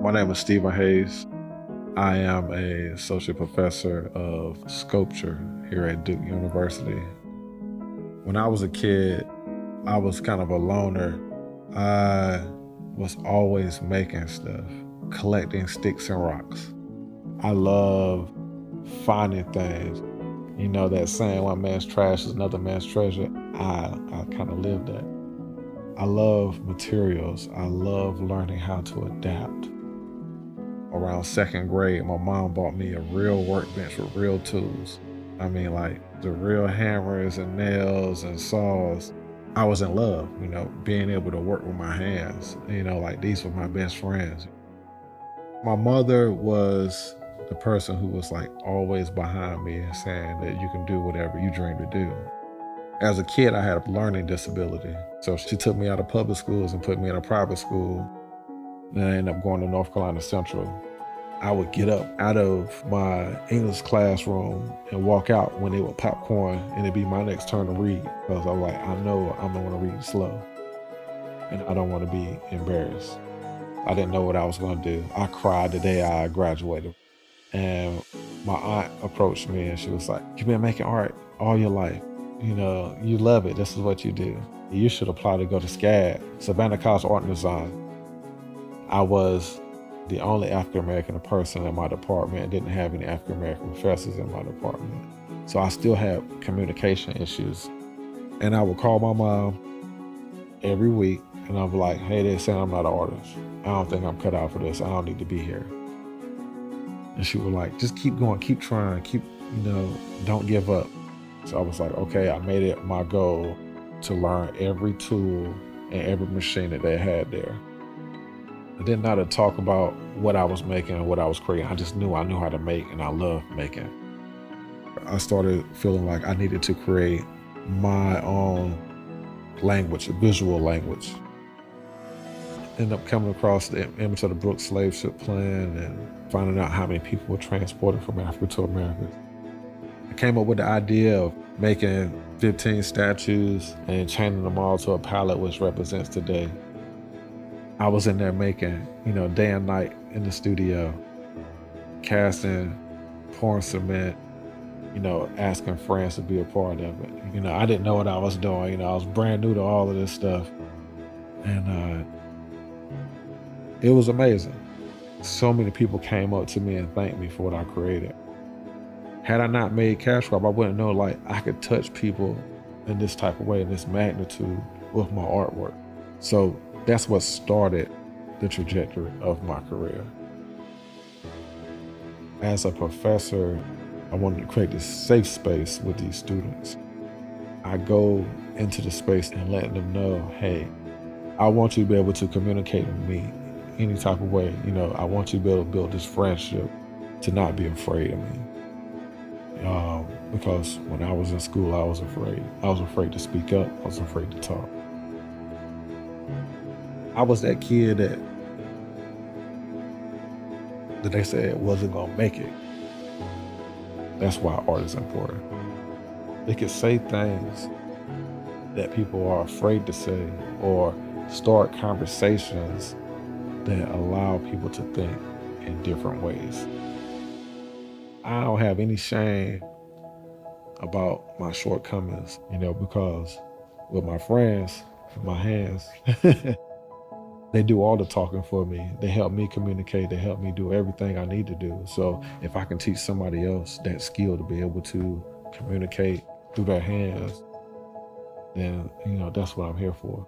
My name is Stephen Hayes. I am a associate professor of sculpture here at Duke University. When I was a kid, I was kind of a loner. I was always making stuff, collecting sticks and rocks. I love finding things. You know that saying, one man's trash is another man's treasure. I, I kind of live that. I love materials. I love learning how to adapt. Around second grade, my mom bought me a real workbench with real tools. I mean, like the real hammers and nails and saws. I was in love, you know, being able to work with my hands. You know, like these were my best friends. My mother was the person who was like always behind me and saying that you can do whatever you dream to do. As a kid, I had a learning disability. So she took me out of public schools and put me in a private school. Then I ended up going to North Carolina Central. I would get up out of my English classroom and walk out when they would popcorn and it'd be my next turn to read. Because I'm like, I know I'm gonna read slow. And I don't wanna be embarrassed. I didn't know what I was gonna do. I cried the day I graduated. And my aunt approached me and she was like, You've been making art all your life. You know, you love it. This is what you do. You should apply to go to SCAD, Savannah College Art and Design. I was the only African American person in my department didn't have any African American professors in my department. So I still had communication issues. And I would call my mom every week and I'm like, hey, they're saying I'm not an artist. I don't think I'm cut out for this. I don't need to be here. And she was like, just keep going, keep trying, keep, you know, don't give up. So I was like, okay, I made it my goal to learn every tool and every machine that they had there. I didn't know how to talk about what I was making and what I was creating. I just knew I knew how to make and I loved making. I started feeling like I needed to create my own language, a visual language. Ended up coming across the image of the Brooks slave ship plan and finding out how many people were transported from Africa to America. I came up with the idea of making 15 statues and chaining them all to a pallet which represents today. I was in there making, you know, day and night in the studio, casting, pouring cement, you know, asking friends to be a part of it. You know, I didn't know what I was doing. You know, I was brand new to all of this stuff. And uh, it was amazing. So many people came up to me and thanked me for what I created. Had I not made Cash Crop, I wouldn't know like I could touch people in this type of way, in this magnitude with my artwork. So that's what started the trajectory of my career. As a professor, I wanted to create this safe space with these students. I go into the space and letting them know, hey, I want you to be able to communicate with me any type of way. You know, I want you to be able to build this friendship, to not be afraid of me. Um, because when I was in school, I was afraid. I was afraid to speak up. I was afraid to talk. I was that kid that that they said wasn't gonna make it. That's why art is important. They can say things that people are afraid to say or start conversations that allow people to think in different ways. I don't have any shame about my shortcomings, you know, because with my friends, my hands, they do all the talking for me. They help me communicate. They help me do everything I need to do. So if I can teach somebody else that skill to be able to communicate through their hands, then, you know, that's what I'm here for.